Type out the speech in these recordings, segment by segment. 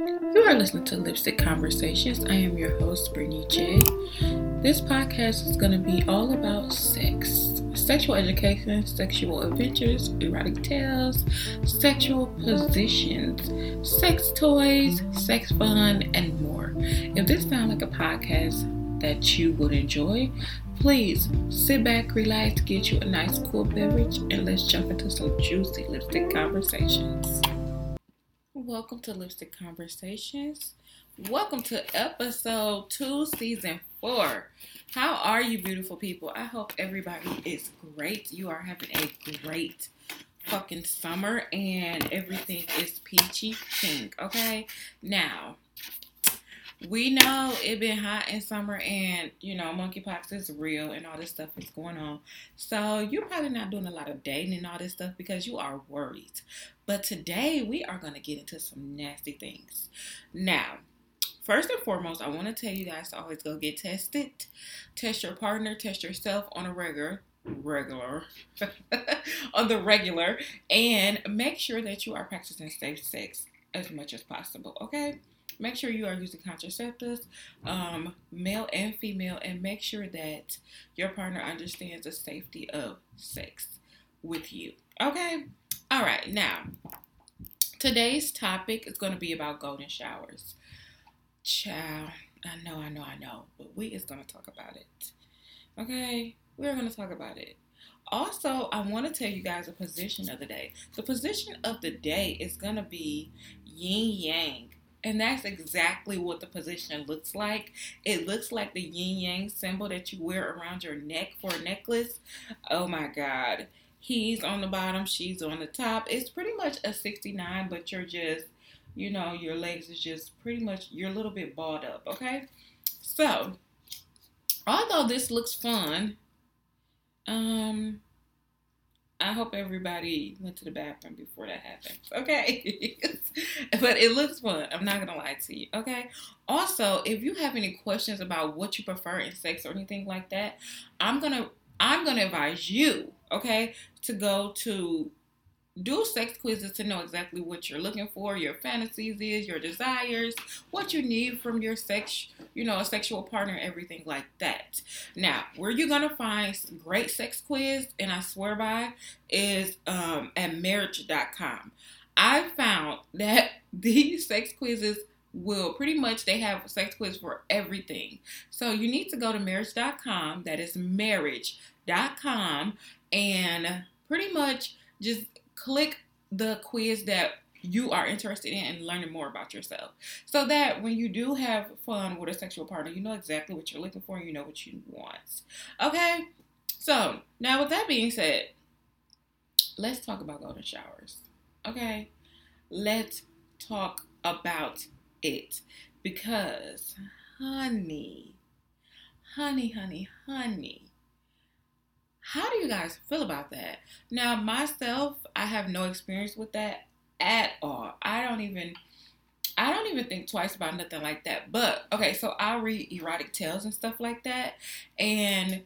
You are listening to Lipstick Conversations. I am your host, Brittney Jay. This podcast is going to be all about sex, sexual education, sexual adventures, erotic tales, sexual positions, sex toys, sex fun, and more. If this sounds like a podcast that you would enjoy, please sit back, relax, get you a nice cool beverage, and let's jump into some juicy lipstick conversations. Welcome to Lipstick Conversations. Welcome to episode two, season four. How are you, beautiful people? I hope everybody is great. You are having a great fucking summer and everything is peachy pink, okay? Now, we know it been hot in summer and you know monkeypox is real and all this stuff is going on. So you're probably not doing a lot of dating and all this stuff because you are worried. But today we are going to get into some nasty things. Now first and foremost i want to tell you guys to always go get tested. Test your partner test yourself on a regular regular on the regular and make sure that you are practicing safe sex as much as possible okay make sure you are using contraceptives, um, male and female, and make sure that your partner understands the safety of sex with you. Okay? All right, now, today's topic is going to be about golden showers. Child, I know, I know, I know, but we is going to talk about it. Okay? We're going to talk about it. Also, I want to tell you guys a position of the day. The position of the day is going to be yin yang. And that's exactly what the position looks like. It looks like the yin yang symbol that you wear around your neck for a necklace. Oh my God. He's on the bottom, she's on the top. It's pretty much a 69, but you're just, you know, your legs is just pretty much, you're a little bit balled up, okay? So, although this looks fun, um, I hope everybody went to the bathroom before that happened. Okay. but it looks fun. I'm not going to lie to you. Okay. Also, if you have any questions about what you prefer in sex or anything like that, I'm going to I'm going to advise you, okay, to go to do sex quizzes to know exactly what you're looking for, your fantasies is, your desires, what you need from your sex, you know, a sexual partner, everything like that. Now, where you're gonna find great sex quiz, and I swear by, is um, at marriage.com. I found that these sex quizzes will pretty much they have sex quiz for everything. So you need to go to marriage.com, that is marriage.com, and pretty much just click the quiz that you are interested in and learning more about yourself. So that when you do have fun with a sexual partner, you know exactly what you're looking for and you know what you want. Okay? So, now with that being said, let's talk about golden showers. Okay? Let's talk about it because honey, honey, honey, honey, how do you guys feel about that? Now, myself, I have no experience with that at all. I don't even I don't even think twice about nothing like that. But okay, so I read erotic tales and stuff like that. And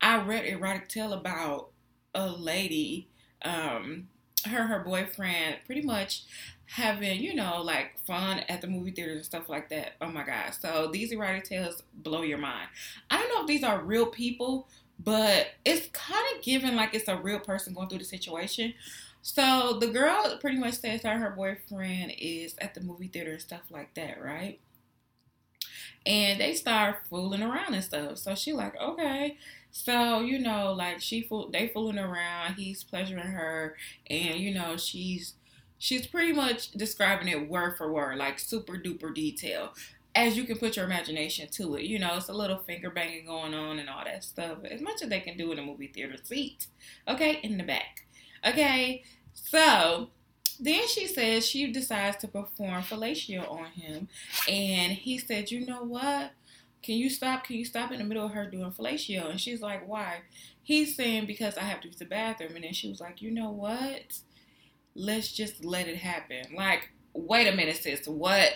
I read erotic tale about a lady, um, her her boyfriend pretty much having, you know, like fun at the movie theater and stuff like that. Oh my god. So these erotic tales blow your mind. I don't know if these are real people but it's kind of given like it's a real person going through the situation. So the girl pretty much says that her boyfriend is at the movie theater and stuff like that, right? And they start fooling around and stuff. So she like, okay. So you know, like she fool, they fooling around. He's pleasuring her, and you know, she's she's pretty much describing it word for word, like super duper detail as you can put your imagination to it. You know, it's a little finger banging going on and all that stuff. As much as they can do in a movie theater seat. Okay, in the back. Okay, so then she says she decides to perform fellatio on him. And he said, You know what? Can you stop? Can you stop in the middle of her doing fellatio? And she's like, Why? He's saying, Because I have to use the bathroom. And then she was like, You know what? Let's just let it happen. Like, wait a minute, sis. What?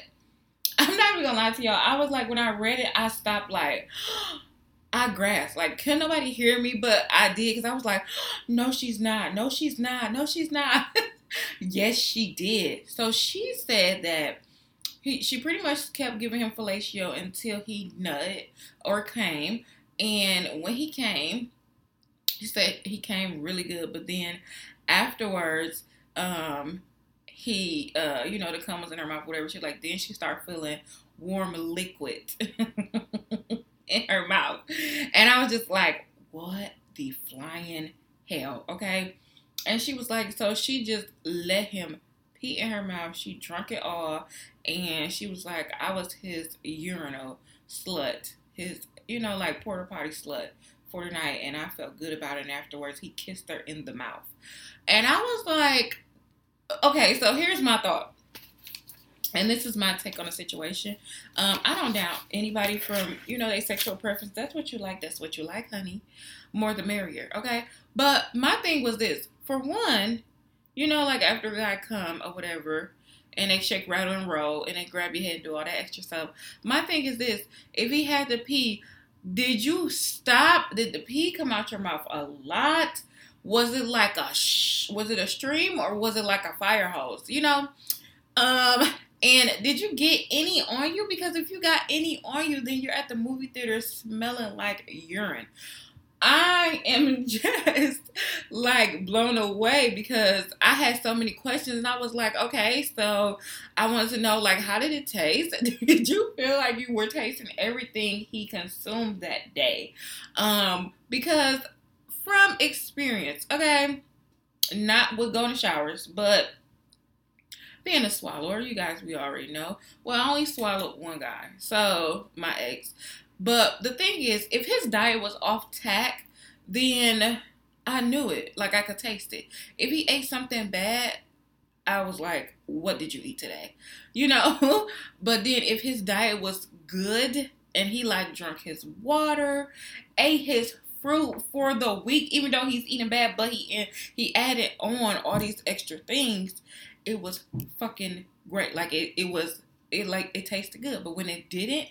I'm not even gonna lie to y'all. I was like, when I read it, I stopped like, I grasped. Like, can nobody hear me? But I did because I was like, no, she's not. No, she's not. No, she's not. yes, she did. So she said that he she pretty much kept giving him fellatio until he nutted or came. And when he came, he said he came really good, but then afterwards, um, he uh, you know, the cum was in her mouth, whatever. She like then she started feeling warm liquid in her mouth. And I was just like, what the flying hell? Okay. And she was like, so she just let him pee in her mouth. She drunk it all. And she was like, I was his urinal slut. His, you know, like porta potty slut for the night. And I felt good about it. And afterwards, he kissed her in the mouth. And I was like, okay, so here's my thought and this is my take on the situation. Um, I don't doubt anybody from you know their sexual preference. That's what you like. That's what you like, honey. More the merrier. Okay. But my thing was this. For one, you know, like after guy come or whatever, and they shake, rattle, and roll, and they grab your head and do all that extra stuff. My thing is this: if he had to pee, did you stop? Did the pee come out your mouth a lot? Was it like a sh- was it a stream or was it like a fire hose? You know, um, and did you get any on you? Because if you got any on you, then you're at the movie theater smelling like urine. I am just like blown away because I had so many questions and I was like, okay, so I wanted to know like how did it taste? did you feel like you were tasting everything he consumed that day? Um, because from experience, okay, not with golden showers, but being a swallower, you guys we already know. Well, I only swallowed one guy, so my ex. But the thing is, if his diet was off tack, then I knew it. Like I could taste it. If he ate something bad, I was like, "What did you eat today?" You know. but then if his diet was good and he like drank his water, ate his fruit for the week, even though he's eating bad, but he he added on all these extra things it was fucking great. Like it, it was it like it tasted good, but when it didn't,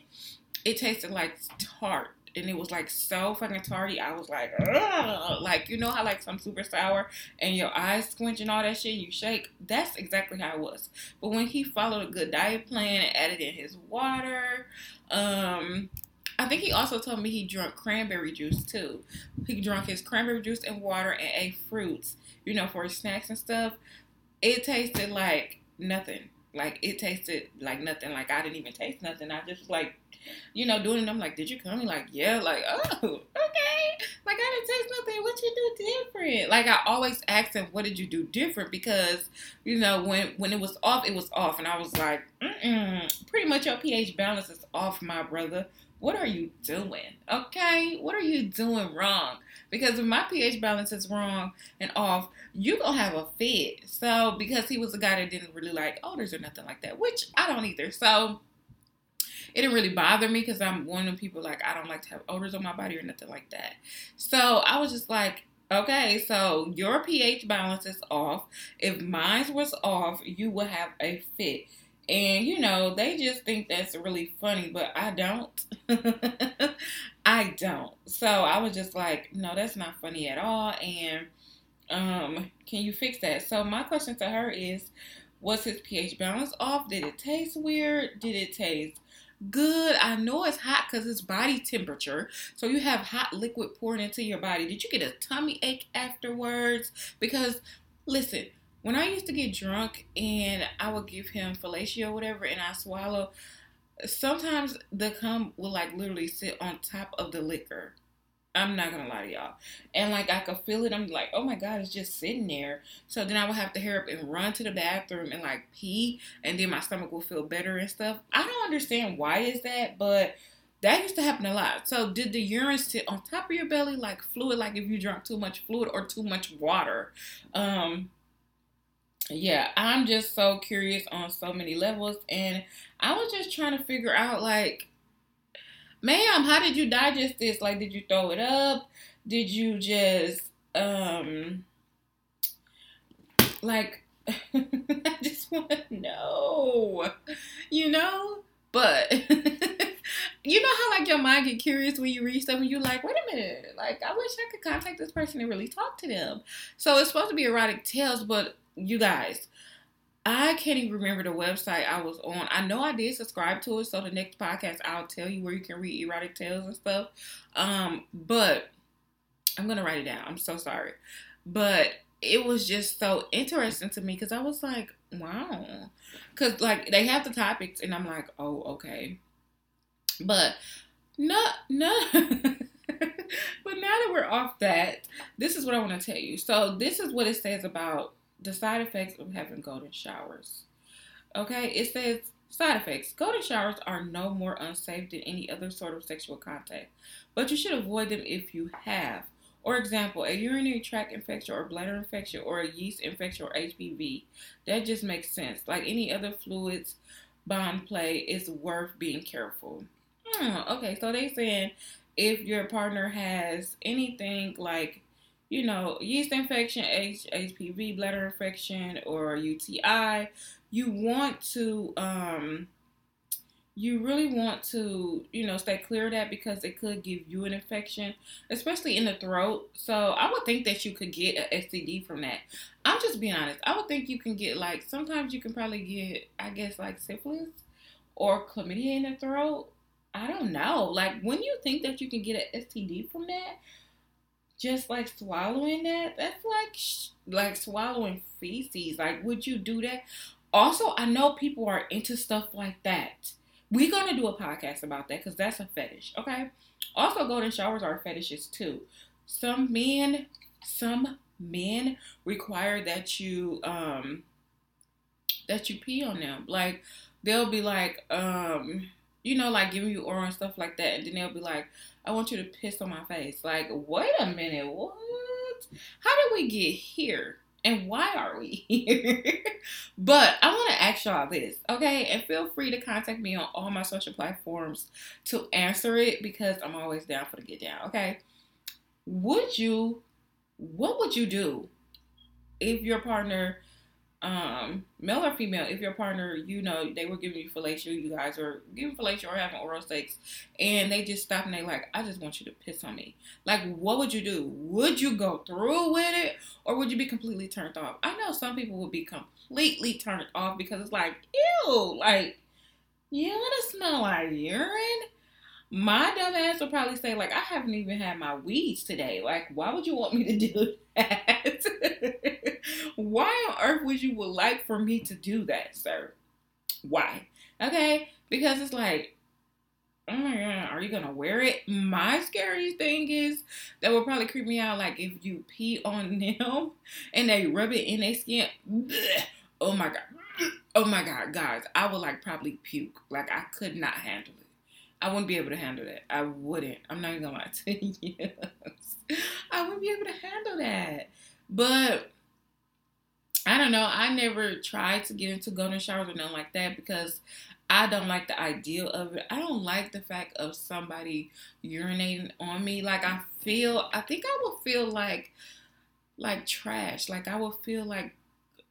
it tasted like tart. And it was like so fucking tarty. I was like, Ugh! like you know how like some super sour and your eyes squinch and all that shit, you shake. That's exactly how it was. But when he followed a good diet plan and added in his water, um, I think he also told me he drank cranberry juice too. He drank his cranberry juice and water and ate fruits, you know, for his snacks and stuff it tasted like nothing. Like it tasted like nothing. Like I didn't even taste nothing. I just like, you know, doing it. I'm like, did you come? He's like, yeah. Like, oh, okay. Like I didn't taste nothing. What you do different? Like I always ask him, what did you do different? Because you know, when when it was off, it was off, and I was like, pretty much your pH balance is off, my brother. What are you doing? Okay, what are you doing wrong? Because if my pH balance is wrong and off, you're gonna have a fit. So because he was a guy that didn't really like odors or nothing like that, which I don't either. So it didn't really bother me because I'm one of the people like I don't like to have odors on my body or nothing like that. So I was just like, okay, so your pH balance is off. If mine was off, you would have a fit. And you know, they just think that's really funny, but I don't. I don't. So I was just like, no, that's not funny at all. And um, can you fix that? So my question to her is, was his pH balance off? Did it taste weird? Did it taste good? I know it's hot because it's body temperature. So you have hot liquid pouring into your body. Did you get a tummy ache afterwards? Because listen, when I used to get drunk and I would give him fellatio or whatever and I swallow, sometimes the cum will like literally sit on top of the liquor. I'm not gonna lie to y'all. And like I could feel it. I'm like, oh my god, it's just sitting there. So then I would have to hurry up and run to the bathroom and like pee, and then my stomach will feel better and stuff. I don't understand why is that, but that used to happen a lot. So did the urine sit on top of your belly like fluid, like if you drank too much fluid or too much water? Um, yeah, I'm just so curious on so many levels, and I was just trying to figure out, like, ma'am, how did you digest this? Like, did you throw it up? Did you just, um, like, I just want to know, you know? But you know how like your mind get curious when you read stuff and you're like, wait a minute, like I wish I could contact this person and really talk to them. So it's supposed to be erotic tales, but you guys, I can't even remember the website I was on. I know I did subscribe to it, so the next podcast I'll tell you where you can read erotic tales and stuff. Um, but I'm gonna write it down. I'm so sorry, but it was just so interesting to me because I was like, wow, because like they have the topics, and I'm like, oh, okay, but no, no. but now that we're off that, this is what I want to tell you. So this is what it says about the side effects of having golden showers. Okay, it says side effects. Golden showers are no more unsafe than any other sort of sexual contact, but you should avoid them if you have. For example, a urinary tract infection or bladder infection or a yeast infection or HPV. That just makes sense. Like any other fluids bond play, is worth being careful. Hmm, okay, so they saying if your partner has anything like you know, yeast infection, H- HPV, bladder infection, or UTI, you want to, um, you really want to, you know, stay clear of that because it could give you an infection, especially in the throat. So I would think that you could get an STD from that. I'm just being honest. I would think you can get like sometimes you can probably get, I guess, like syphilis or chlamydia in the throat. I don't know. Like when you think that you can get an STD from that, just like swallowing that, that's like like swallowing feces. Like, would you do that? Also, I know people are into stuff like that. We're gonna do a podcast about that because that's a fetish. Okay. Also, golden showers are fetishes too. Some men, some men require that you um that you pee on them. Like they'll be like um you know, like giving you oral and stuff like that. And then they'll be like, I want you to piss on my face. Like, wait a minute, what? How did we get here? And why are we here? but I want to ask y'all this, okay? And feel free to contact me on all my social platforms to answer it because I'm always down for the get down, okay? Would you, what would you do if your partner um, male or female, if your partner, you know, they were giving you fellatio, you guys are giving fellatio or having oral sex, and they just stop and they like, I just want you to piss on me. Like, what would you do? Would you go through with it, or would you be completely turned off? I know some people would be completely turned off because it's like, ew, like, you want to smell like urine? My dumb ass would probably say, like, I haven't even had my weeds today. Like, why would you want me to do that? why on earth would you would like for me to do that, sir? Why? Okay? Because it's like, oh my god, are you gonna wear it? My scary thing is that would probably creep me out. Like if you pee on them and they rub it in their skin. Bleh, oh my god. Oh my god, guys, I would like probably puke. Like I could not handle it. I wouldn't be able to handle that. I wouldn't. I'm not even gonna lie to you. I wouldn't be able to handle that. But I don't know. I never tried to get into golden showers or nothing like that because I don't like the idea of it. I don't like the fact of somebody urinating on me. Like I feel I think I would feel like like trash. Like I would feel like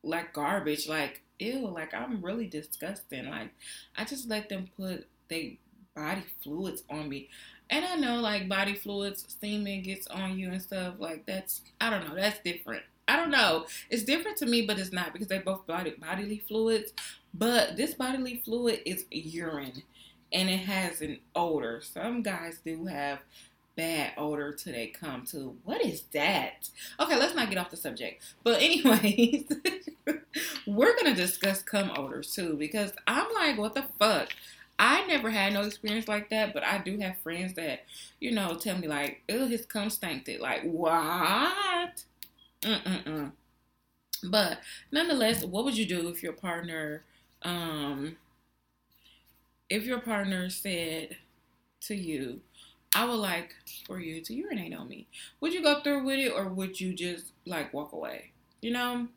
like garbage. Like ew, like I'm really disgusting. Like I just let them put they body fluids on me. And I know like body fluids, semen gets on you and stuff. Like that's I don't know, that's different. I don't know. It's different to me, but it's not because they both body bodily fluids. But this bodily fluid is urine and it has an odor. Some guys do have bad odor till they come to. What is that? Okay, let's not get off the subject. But anyways, we're gonna discuss cum odors too because I'm like, what the fuck? I never had no experience like that, but I do have friends that, you know, tell me like, "Oh, his cum stank." Like, what? Mm-mm-mm. But nonetheless, what would you do if your partner, um, if your partner said to you, "I would like for you to urinate on me," would you go through with it, or would you just like walk away? You know.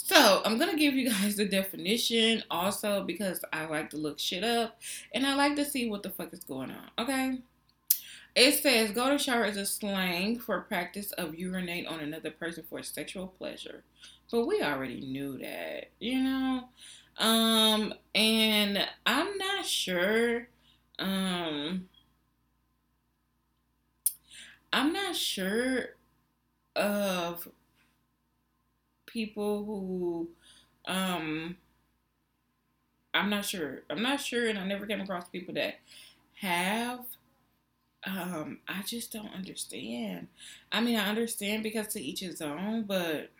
So I'm gonna give you guys the definition also because I like to look shit up and I like to see what the fuck is going on. Okay. It says golden shower is a slang for practice of urinate on another person for sexual pleasure. But we already knew that, you know? Um, and I'm not sure. Um I'm not sure of people who Um, I'm not sure. I'm not sure, and I never came across people that have. Um, I just don't understand. I mean, I understand because to each his own, but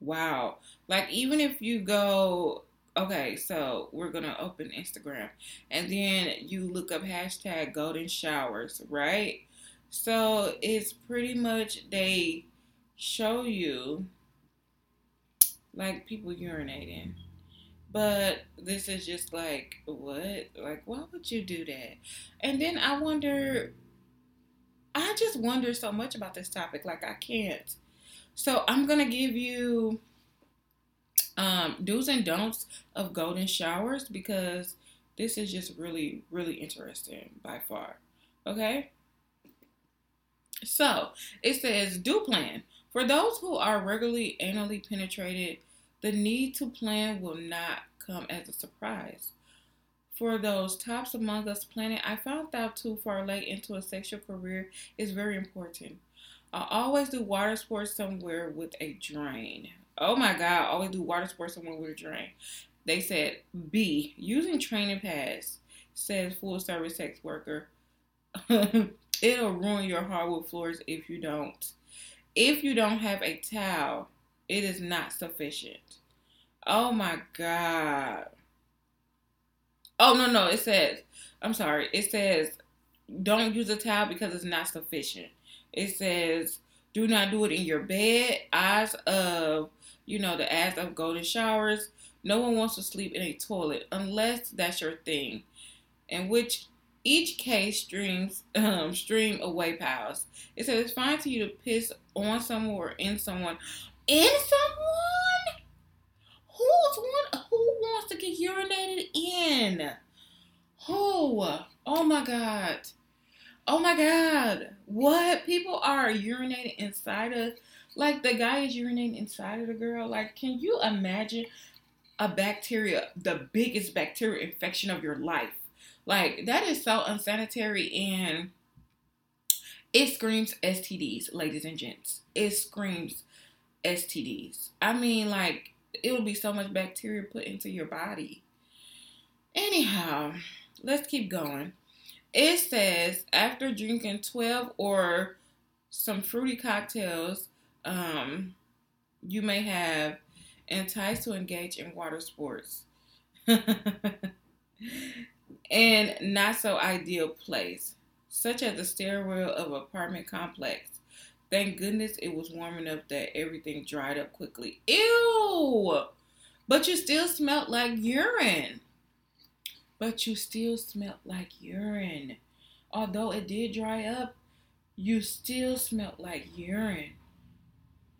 wow. Like, even if you go, okay, so we're gonna open Instagram and then you look up hashtag golden showers, right? So it's pretty much they show you like people urinating. But this is just like, what? Like, why would you do that? And then I wonder, I just wonder so much about this topic. Like, I can't. So I'm going to give you um, do's and don'ts of golden showers because this is just really, really interesting by far. Okay? So it says, do plan. For those who are regularly anally penetrated, the need to plan will not come as a surprise. For those tops among us planning, I found out too far late into a sexual career is very important. I always do water sports somewhere with a drain. Oh my God, I always do water sports somewhere with a drain. They said B, using training pads, says full service sex worker. It'll ruin your hardwood floors if you don't. If you don't have a towel, it is not sufficient. Oh my God. Oh, no, no. It says, I'm sorry. It says, don't use a towel because it's not sufficient. It says, do not do it in your bed. Eyes of, you know, the eyes of golden showers. No one wants to sleep in a toilet unless that's your thing. In which each case streams um, stream away piles. It says it's fine to you to piss on someone or in someone in someone? Who's one who wants to get urinated in? Who? Oh my god. Oh my god. What? People are urinating inside of like the guy is urinating inside of the girl. Like, can you imagine a bacteria, the biggest bacteria infection of your life? Like, that is so unsanitary and it screams STDs, ladies and gents. It screams STDs. I mean, like, it will be so much bacteria put into your body. Anyhow, let's keep going. It says after drinking 12 or some fruity cocktails, um, you may have enticed to engage in water sports. and not so ideal place, such as the stairwell of apartment complex. Thank goodness it was warm enough that everything dried up quickly. Ew! But you still smelled like urine. But you still smelled like urine. Although it did dry up, you still smelled like urine.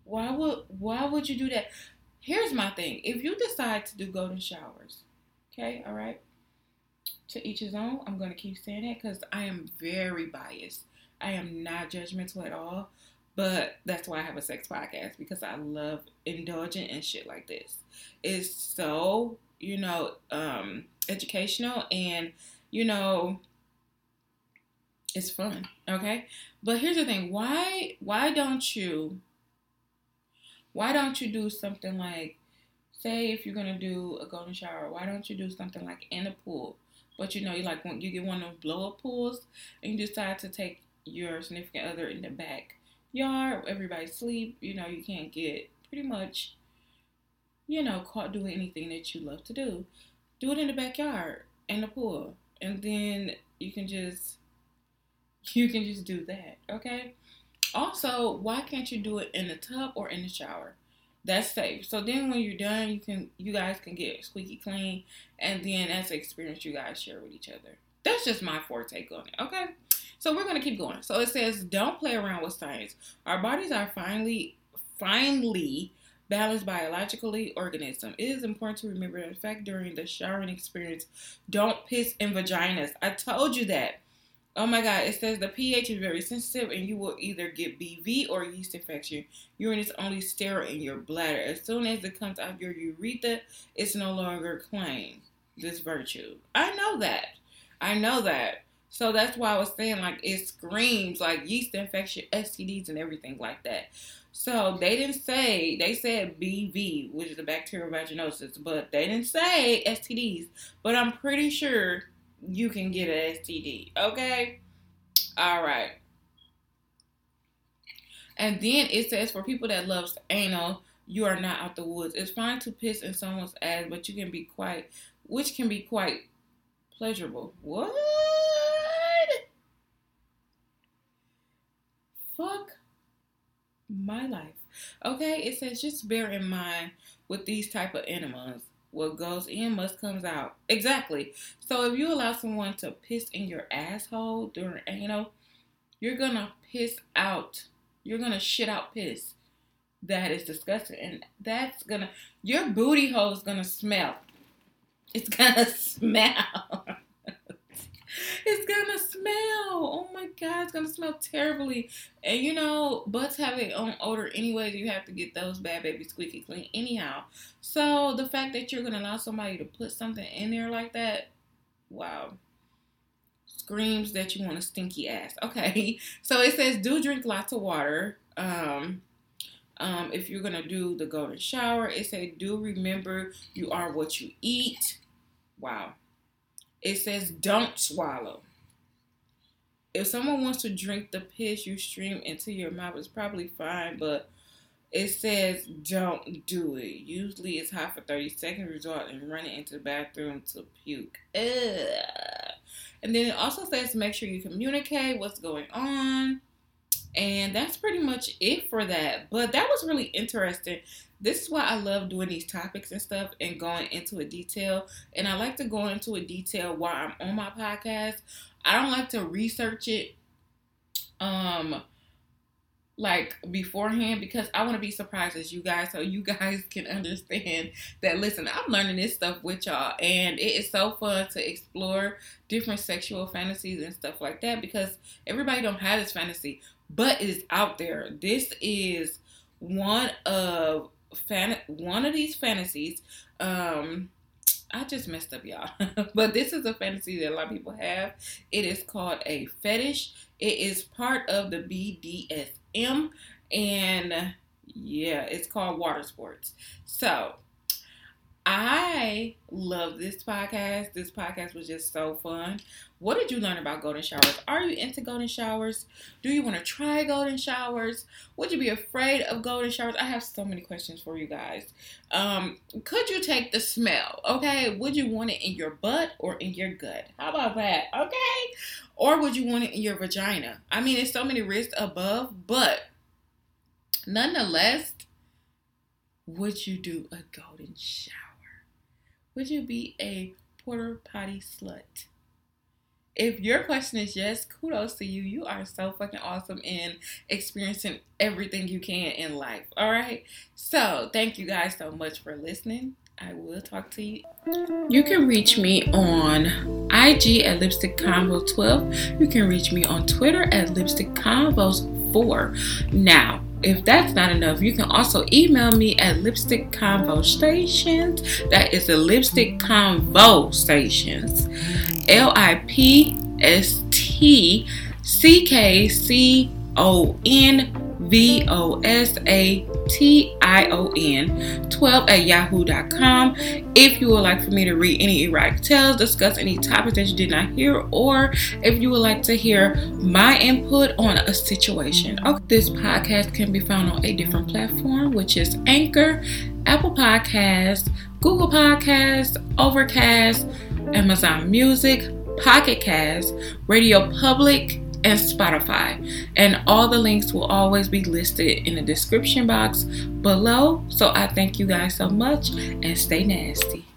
Why would why would you do that? Here's my thing. If you decide to do golden showers, okay, all right, to each his own. I'm gonna keep saying that because I am very biased. I am not judgmental at all. But that's why I have a sex podcast because I love indulging in shit like this. It's so, you know, um, educational and, you know, it's fun. Okay. But here's the thing. Why why don't you why don't you do something like say if you're gonna do a golden shower, why don't you do something like in a pool? But you know, you like when you get one of those blow up pools and you decide to take your significant other in the back yard, everybody sleep, you know, you can't get pretty much, you know, caught doing anything that you love to do. Do it in the backyard, in the pool. And then you can just you can just do that, okay? Also, why can't you do it in the tub or in the shower? That's safe. So then when you're done, you can you guys can get squeaky clean and then that's the experience you guys share with each other. That's just my forte on it, okay? So we're gonna keep going. So it says, don't play around with science. Our bodies are finely, finely balanced biologically organism. It is important to remember in fact during the showering experience, don't piss in vaginas. I told you that. Oh my God, it says the pH is very sensitive and you will either get BV or yeast infection. Urine is only sterile in your bladder. As soon as it comes out your urethra, it's no longer claimed this virtue. I know that. I know that. So that's why I was saying like it screams like yeast infection, STDs, and everything like that. So they didn't say they said BV, which is a bacterial vaginosis, but they didn't say STDs. But I'm pretty sure you can get an STD. Okay. All right. And then it says for people that loves anal, you are not out the woods. It's fine to piss in someone's ass, but you can be quite, which can be quite pleasurable. What? Fuck my life. Okay, it says just bear in mind with these type of enemas, what goes in must comes out. Exactly. So if you allow someone to piss in your asshole during anal, you're gonna piss out you're gonna shit out piss. That is disgusting, and that's gonna your booty hole is gonna smell. It's gonna smell. It's gonna smell. Oh my god, it's gonna smell terribly. And you know, butts have their own odor anyways. You have to get those bad baby squeaky clean anyhow. So the fact that you're gonna allow somebody to put something in there like that, wow screams that you want a stinky ass. Okay, so it says do drink lots of water. Um, um, if you're gonna do the golden shower, it says do remember you are what you eat. Wow. It says don't swallow. If someone wants to drink the piss you stream into your mouth, it's probably fine, but it says don't do it. Usually it's hot for 30 seconds, result in running into the bathroom to puke. Ugh. And then it also says make sure you communicate what's going on. And that's pretty much it for that. But that was really interesting. This is why I love doing these topics and stuff and going into a detail. And I like to go into a detail while I'm on my podcast. I don't like to research it. Um, like beforehand because I want to be surprised as you guys so you guys can understand that listen, I'm learning this stuff with y'all and it is so fun to explore different sexual fantasies and stuff like that because everybody don't have this fantasy, but it is out there. This is one of fan one of these fantasies um I just messed up, y'all. but this is a fantasy that a lot of people have. It is called a fetish. It is part of the BDS M, and yeah, it's called Water Sports. So I love this podcast. This podcast was just so fun. What did you learn about golden showers? Are you into golden showers? Do you want to try golden showers? Would you be afraid of golden showers? I have so many questions for you guys. Um, could you take the smell? Okay. Would you want it in your butt or in your gut? How about that? Okay. Or would you want it in your vagina? I mean, it's so many risks above, but nonetheless, would you do a golden shower? Would you be a porta potty slut? If your question is yes, kudos to you. You are so fucking awesome in experiencing everything you can in life. All right. So, thank you guys so much for listening. I will talk to you. You can reach me on IG at Lipstick Convo 12. You can reach me on Twitter at Lipstick Convos 4. Now, if that's not enough, you can also email me at Lipstick Convo Stations. That is the Lipstick Convo Stations. L I P S T C K C O N V O S A T I O N 12 at yahoo.com. If you would like for me to read any erotic tales, discuss any topics that you did not hear, or if you would like to hear my input on a situation. Okay. This podcast can be found on a different platform, which is Anchor, Apple Podcasts, Google Podcasts, Overcast, Amazon Music, Pocket Cast, Radio Public, and Spotify. And all the links will always be listed in the description box below. So I thank you guys so much and stay nasty.